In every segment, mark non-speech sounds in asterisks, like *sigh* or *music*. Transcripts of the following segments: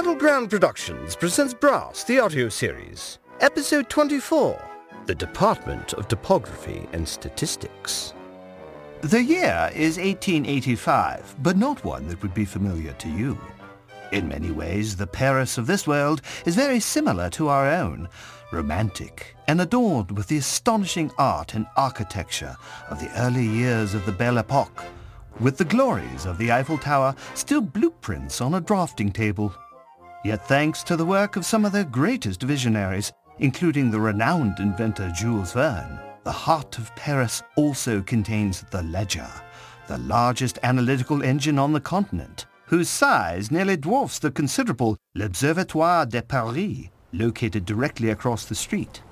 Battleground Productions presents Brass, the audio series, Episode 24 The Department of Topography and Statistics. The year is 1885, but not one that would be familiar to you. In many ways, the Paris of this world is very similar to our own, romantic and adorned with the astonishing art and architecture of the early years of the Belle Epoque, with the glories of the Eiffel Tower still blueprints on a drafting table. Yet thanks to the work of some of their greatest visionaries, including the renowned inventor Jules Verne, the heart of Paris also contains the Ledger, the largest analytical engine on the continent, whose size nearly dwarfs the considerable L'Observatoire de Paris, located directly across the street.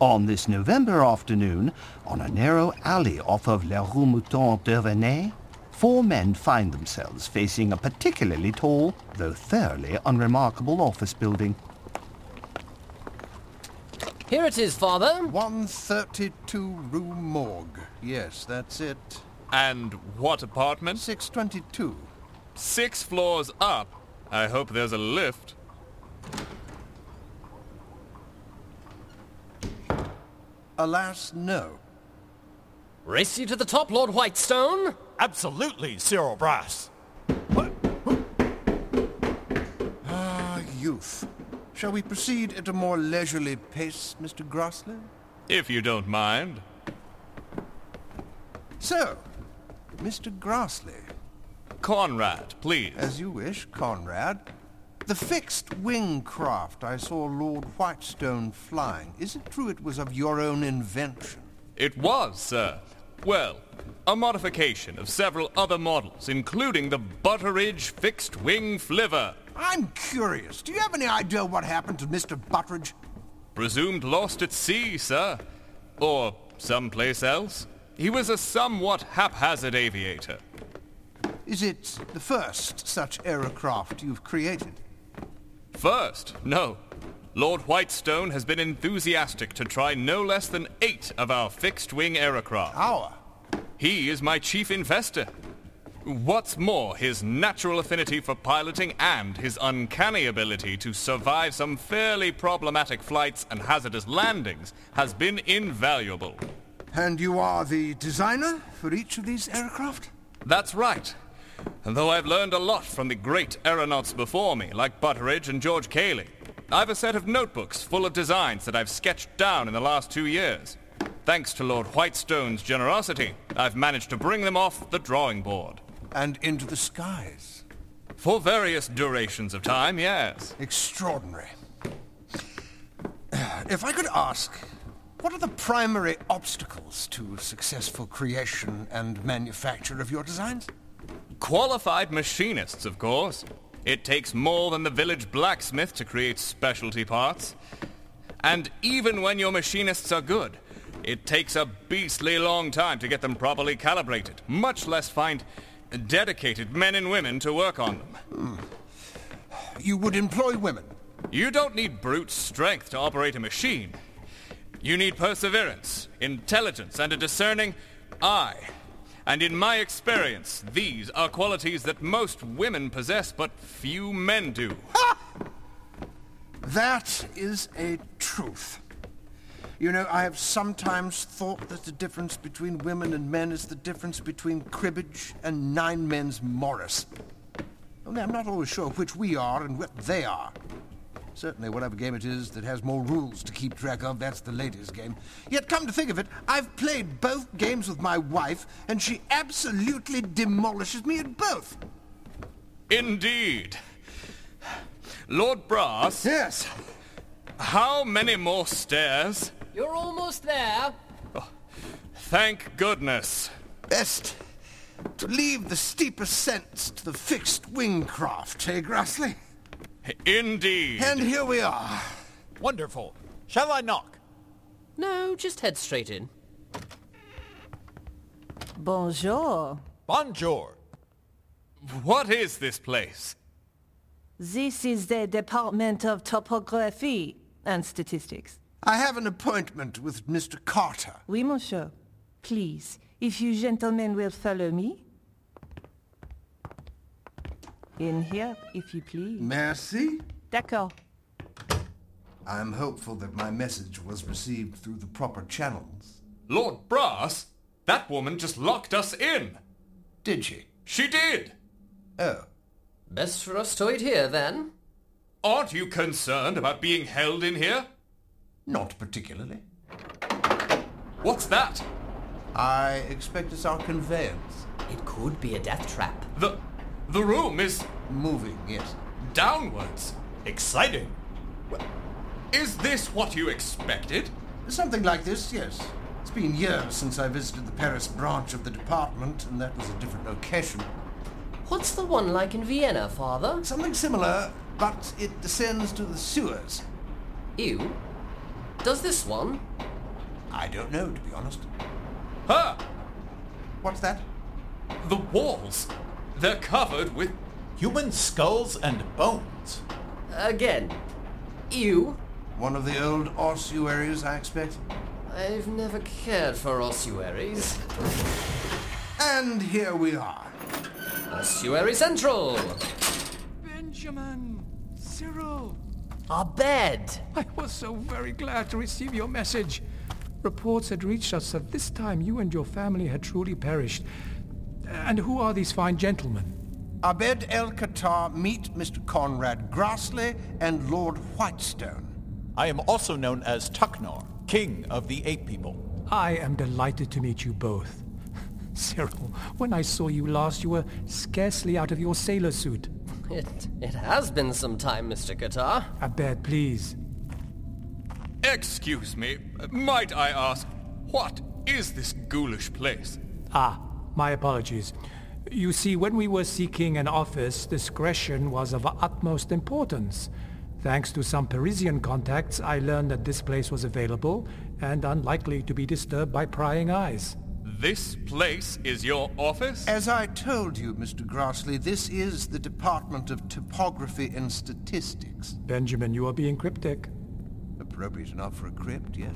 On this November afternoon, on a narrow alley off of La Rue Mouton-Duvernet, four men find themselves facing a particularly tall, though thoroughly unremarkable office building. Here it is, Father. 132 Rue Morgue. Yes, that's it. And what apartment? 622. Six floors up. I hope there's a lift. Alas, no. Race you to the top, Lord Whitestone. Absolutely, Cyril Brass. Ah, youth. Shall we proceed at a more leisurely pace, Mr. Grassley? If you don't mind. So, Mr. Grassley, Conrad, please. as you wish, Conrad. The fixed wing craft I saw Lord Whitestone flying, is it true it was of your own invention? It was, sir. Well, a modification of several other models, including the Butteridge Fixed Wing Flivver. I'm curious. Do you have any idea what happened to Mr. Butteridge? Presumed lost at sea, sir. Or someplace else. He was a somewhat haphazard aviator. Is it the first such aircraft you've created? First, no. Lord Whitestone has been enthusiastic to try no less than eight of our fixed-wing aerocraft. Our? He is my chief investor. What's more, his natural affinity for piloting and his uncanny ability to survive some fairly problematic flights and hazardous landings has been invaluable. And you are the designer for each of these aircraft? That's right. And though I've learned a lot from the great aeronauts before me, like Butteridge and George Cayley, I've a set of notebooks full of designs that I've sketched down in the last two years. Thanks to Lord Whitestone's generosity, I've managed to bring them off the drawing board. And into the skies? For various durations of time, yes. Extraordinary. *clears throat* If I could ask, what are the primary obstacles to successful creation and manufacture of your designs? Qualified machinists, of course. It takes more than the village blacksmith to create specialty parts. And even when your machinists are good, it takes a beastly long time to get them properly calibrated, much less find dedicated men and women to work on them. Hmm. You would employ women. You don't need brute strength to operate a machine. You need perseverance, intelligence, and a discerning eye. And in my experience, these are qualities that most women possess, but few men do. That is a truth. You know, I have sometimes thought that the difference between women and men is the difference between cribbage and nine men's Morris. Only I'm not always sure which we are and what they are. Certainly, whatever game it is that has more rules to keep track of, that's the ladies' game. Yet, come to think of it, I've played both games with my wife, and she absolutely demolishes me at both. Indeed. Lord Brass, Yes. how many more stairs? You're almost there. Oh, Thank goodness. Best to leave the steep ascents to the fixed wing craft, eh, Grassley? Indeed. And here we are. Wonderful. Shall I knock? No, just head straight in. Bonjour. Bonjour. What is this place? This is the Department of Topography and Statistics. I have an appointment with Mr. Carter. Oui, monsieur. Please, if you gentlemen will follow me. In here, if you please. Merci. D'accord. I'm hopeful that my message was received through the proper channels. Lord Brass? That woman just locked us in. Did she? She did. Oh. Best for us to wait here, then. Aren't you concerned about being held in here? Not particularly. What's that? I expect it's our conveyance. It could be a death trap. The the room is Moving, yes. downwards. Exciting. Well, Is this what you expected? Something like this, yes. It's been years since I visited the Paris branch of the department, and that was a different location. What's the one like in Vienna, Father? Something similar, but it descends to the sewers. Ew. Does this one? I don't know, to be honest. Huh? What's that? The walls. They're covered with Human skulls and bones. Again. Ew. One of the old ossuaries, I expect. I've never cared for ossuaries. And here we are. Ossuary Central. Benjamin! Cyril! Abed. I was so very glad to receive your message. Reports had reached us that this time you and your family had truly perished. And who are these fine gentlemen? Abed El Qatar, meet Mr. Conrad Grassley and Lord Whitestone. I am also known as Tuknor, King of the Ape People. I am delighted to meet you both. *laughs* Cyril, when I saw you last, you were scarcely out of your sailor suit. It, it has been some time, Mr. Qatar. Abed, please. Excuse me, might I ask, what is this ghoulish place? Ah, my apologies. You see, when we were seeking an office, discretion was of utmost importance. Thanks to some Parisian contacts, I learned that this place was available and unlikely to be disturbed by prying eyes. This place is your office? As I told you, Mr. Grassley, this is the Department of Topography and Statistics. Benjamin, you are being cryptic. Appropriate enough for a crypt, yes.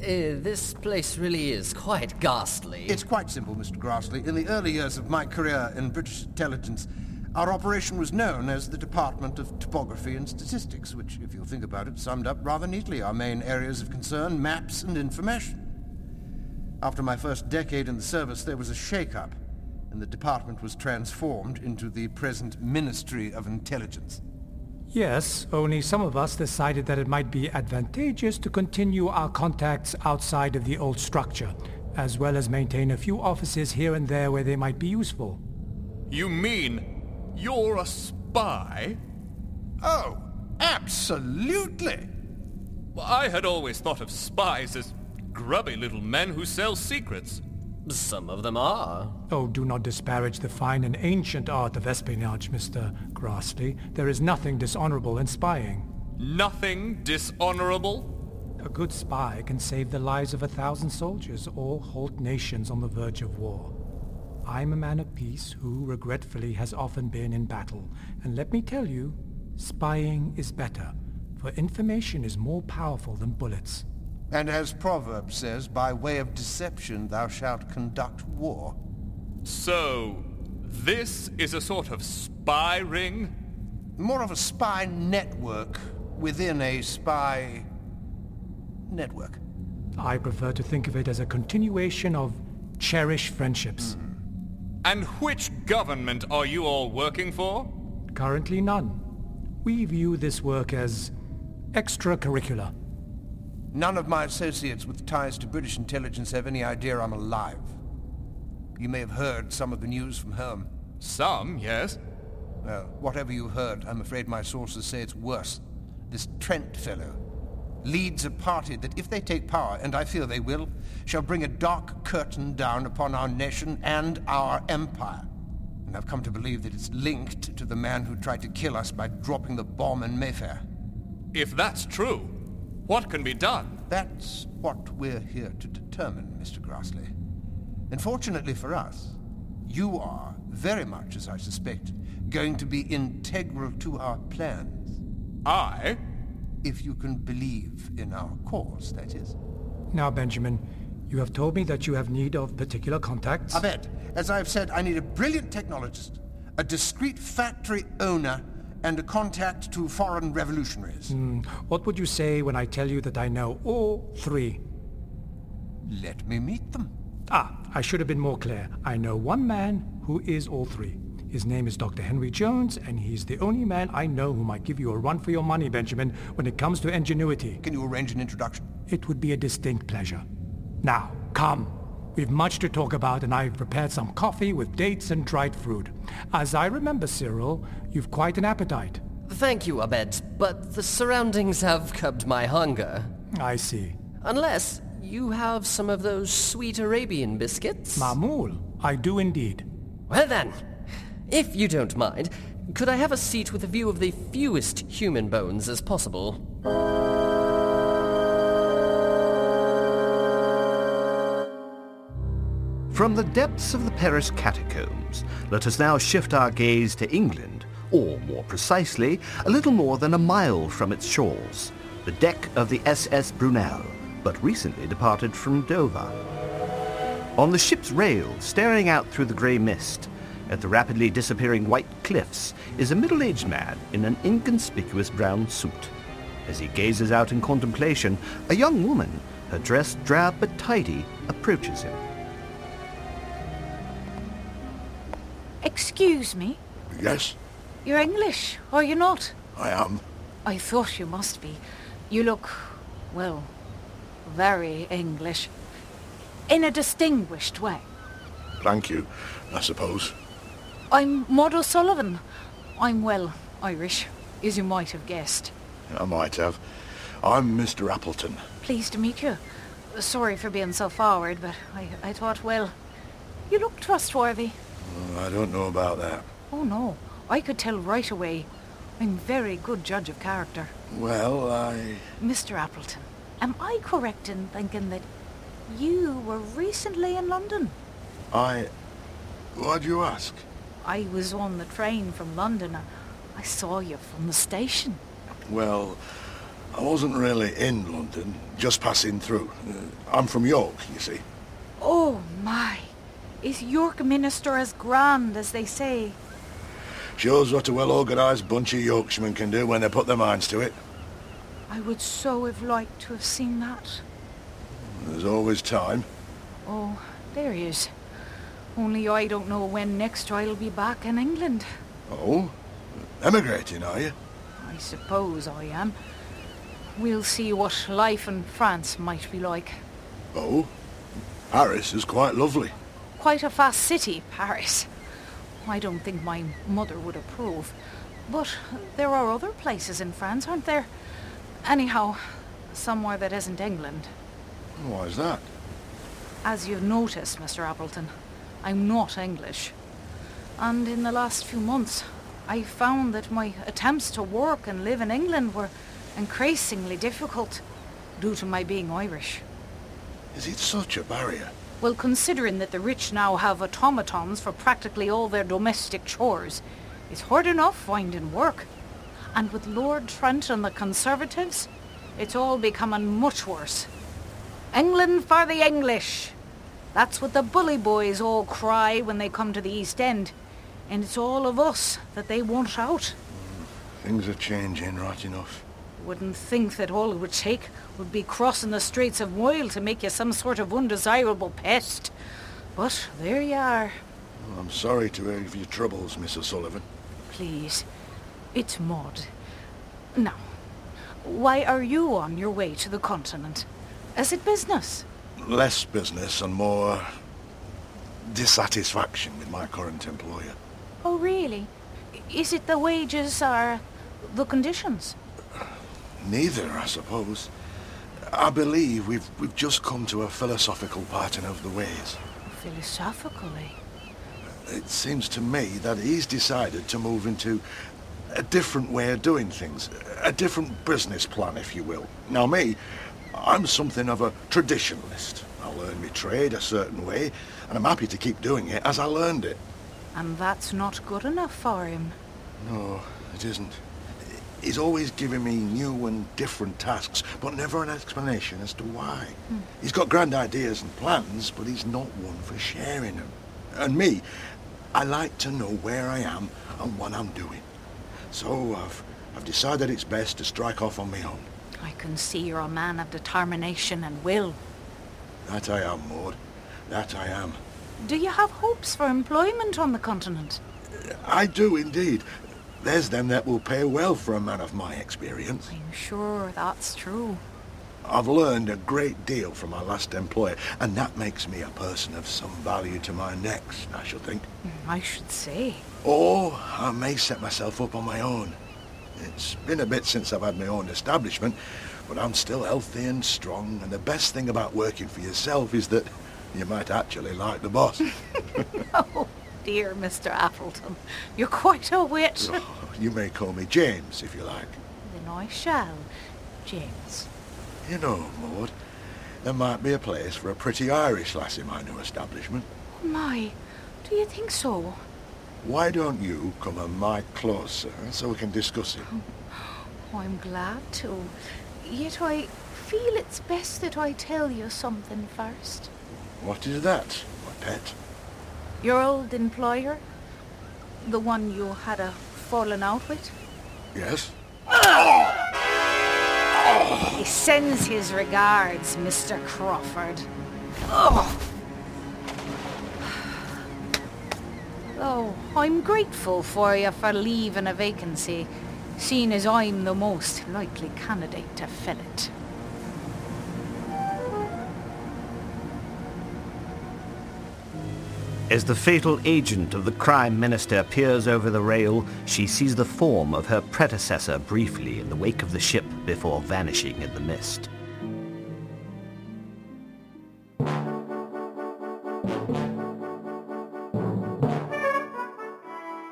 Uh, this place really is quite ghastly. It's quite simple, Mr. Grassley. In the early years of my career in British intelligence, our operation was known as the Department of Topography and Statistics, which, if you think about it, summed up rather neatly our main areas of concern, maps and information. After my first decade in the service, there was a shake-up, and the department was transformed into the present Ministry of Intelligence. Yes, only some of us decided that it might be advantageous to continue our contacts outside of the old structure, as well as maintain a few offices here and there where they might be useful. You mean you're a spy? Oh, absolutely! I had always thought of spies as grubby little men who sell secrets. Some of them are. Oh, do not disparage the fine and ancient art of espionage, Mr. Grassley. There is nothing dishonorable in spying. Nothing dishonorable? A good spy can save the lives of a thousand soldiers or halt nations on the verge of war. I'm a man of peace who, regretfully, has often been in battle. And let me tell you, spying is better, for information is more powerful than bullets. And as Proverb says, by way of deception thou shalt conduct war. So, this is a sort of spy ring? More of a spy network within a spy network. I prefer to think of it as a continuation of cherished friendships. Hmm. And which government are you all working for? Currently none. We view this work as extracurricular. None of my associates with ties to British intelligence have any idea I'm alive. You may have heard some of the news from home. Some, yes. Well, whatever you heard, I'm afraid my sources say it's worse. This Trent fellow leads a party that, if they take power, and I fear they will, shall bring a dark curtain down upon our nation and our empire. And I've come to believe that it's linked to the man who tried to kill us by dropping the bomb in Mayfair. If that's true, what can be done? That's what we're here to determine, Mr. Grassley. And fortunately for us, you are, very much as I suspected, going to be integral to our plans. I? If you can believe in our cause, that is. Now, Benjamin, you have told me that you have need of particular contacts. Abed, as I've said, I need a brilliant technologist, a discreet factory owner, and a contact to foreign revolutionaries. Hmm, what would you say when I tell you that I know all three? Let me meet them. Ah, I should have been more clear. I know one man who is all three. His name is Dr. Henry Jones, and he's the only man I know who might give you a run for your money, Benjamin, when it comes to ingenuity. Can you arrange an introduction? It would be a distinct pleasure. Now, come. We've much to talk about, and I've prepared some coffee with dates and dried fruit. As I remember, Cyril, you've quite an appetite. Thank you, Abed, but the surroundings have curbed my hunger. I see. Unless you have some of those sweet Arabian biscuits? Mamul, I do indeed. Well then, if you don't mind, could I have a seat with a view of the fewest human bones as possible? From the depths of the Paris catacombs, let us now shift our gaze to England, or more precisely, a little more than a mile from its shores, the deck of the SS Brunel, but recently departed from Dover. On the ship's rail, staring out through the grey mist, at the rapidly disappearing white cliffs, is a middle-aged man in an inconspicuous brown suit. As he gazes out in contemplation, a young woman, her dress drab but tidy, approaches him. Excuse me? Yes, You're English, are you not? I am. I thought you must be. You look, well, very English. In a distinguished way. Thank you, I suppose. I'm Maud O'Sullivan. I'm, well, Irish, as you might have guessed. I might have. I'm Mr. Appleton. Pleased to meet you. Sorry for being so forward, but I, I thought, well, you look trustworthy. Oh, I don't know about that. Oh, no. I could tell right away. I'm very good judge of character. Well, I... Mr. Appleton, am I correct in thinking that you were recently in London? I... Why'd you ask? I was on the train from London. I- saw you from the station. Well, I wasn't really in London, just passing through. Uh, I'm from York, you see. Oh, my. Is York Minster as grand as they say? Shows what a well-organised bunch of Yorkshiremen can do when they put their minds to it. I would so have liked to have seen that. There's always time. Oh, there he is. Only I don't know when next I'll be back in England. Oh? Emigrating, are you? I suppose I am. We'll see what life in France might be like. Oh? Paris is quite lovely. Quite a fast city, Paris. I don't think my mother would approve. But there are other places in France, aren't there? Anyhow, somewhere that isn't England. Why is that? As you've noticed, Mr. Appleton, I'm not English. And in the last few months, I found that my attempts to work and live in England were increasingly difficult due to my being Irish. Is it such a barrier? Well, considering that the rich now have automatons for practically all their domestic chores, it's hard enough finding work. And with Lord Trent and the Conservatives, it's all becoming much worse. England for the English! That's what the bully boys all cry when they come to the East End. And it's all of us that they want out. Mm. Things are changing right enough. Wouldn't think that all it would take would be crossing the Straits of Moyle to make you some sort of undesirable pest. But there you are. I'm sorry to hear of your troubles, Miss O'Sullivan. Please, it's Maud. Now, why are you on your way to the continent? Is it business? Less business and more dissatisfaction with my current employer. Oh, really? Is it the wages or the conditions? Neither, I suppose. I believe we've we've just come to a philosophical parting of the ways. Philosophically? It seems to me that he's decided to move into a different way of doing things, a different business plan, if you will. Now, me, I'm something of a traditionalist. I learned my trade a certain way, and I'm happy to keep doing it as I learned it. And that's not good enough for him. No, it isn't. He's always giving me new and different tasks, but never an explanation as to why. Hmm. He's got grand ideas and plans, but he's not one for sharing them. And me, I like to know where I am and what I'm doing. So I've, I've decided it's best to strike off on my own. I can see you're a man of determination and will. That I am, Maud. That I am. Do you have hopes for employment on the continent? I do indeed. There's them that will pay well for a man of my experience. I'm sure that's true. I've learned a great deal from my last employer, and that makes me a person of some value to my next, I should think. Hmm, I should say. Or I may set myself up on my own. It's been a bit since I've had my own establishment, but I'm still healthy and strong, and the best thing about working for yourself is that you might actually like the boss. *laughs* Oh, dear Mr. Appleton. You're quite a wit. Oh, you may call me James, if you like. Then I shall, James. You know, Maud, there might be a place for a pretty Irish lass in my new establishment. Oh, my. Do you think so? Why don't you come a mite closer so we can discuss it? Oh, I'm glad to. Yet I feel it's best that I tell you something first. What is that, my pet? Your old employer? The one you had a falling out with? Yes? He sends his regards, Mr. Crawford. Oh. Oh, I'm grateful for you for leaving a vacancy, seeing as I'm the most likely candidate to fill it. As the fatal agent of the crime minister peers over the rail, she sees the form of her predecessor briefly in the wake of the ship before vanishing in the mist.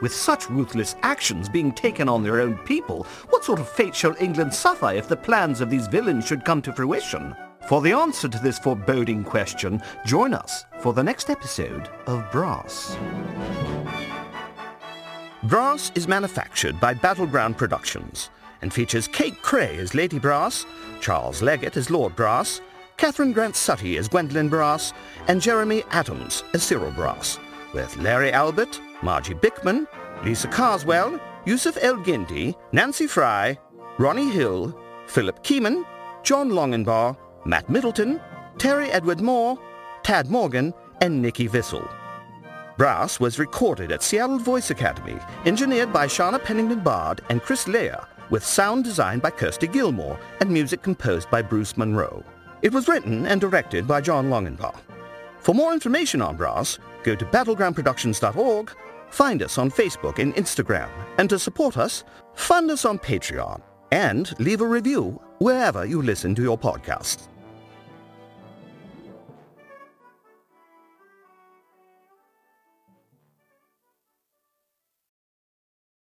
With such ruthless actions being taken on their own people, what sort of fate shall England suffer if the plans of these villains should come to fruition? For the answer to this foreboding question, join us for the next episode of Brass. Brass is manufactured by Battleground Productions and features Kate Cray as Lady Brass, Charles Leggett as Lord Brass, Catherine Grant Sutty as Gwendolyn Brass, and Jeremy Adams as Cyril Brass, with Larry Albert, Margie Bickman, Lisa Carswell, Yusuf El Gindi, Nancy Fry, Ronnie Hill, Philip Keeman, John Longenbaugh, Matt Middleton, Terry Edward Moore, Tad Morgan, and Nikki Vissel. Brass was recorded at Seattle Voice Academy, engineered by Shauna Pennington Bard and Chris Leah, with sound designed by Kirsty Gilmore and music composed by Bruce Monroe. It was written and directed by John Longenbaugh. For more information on Brass, go to battlegroundproductions.org, find us on Facebook and Instagram, and to support us, fund us on Patreon, and leave a review wherever you listen to your podcasts.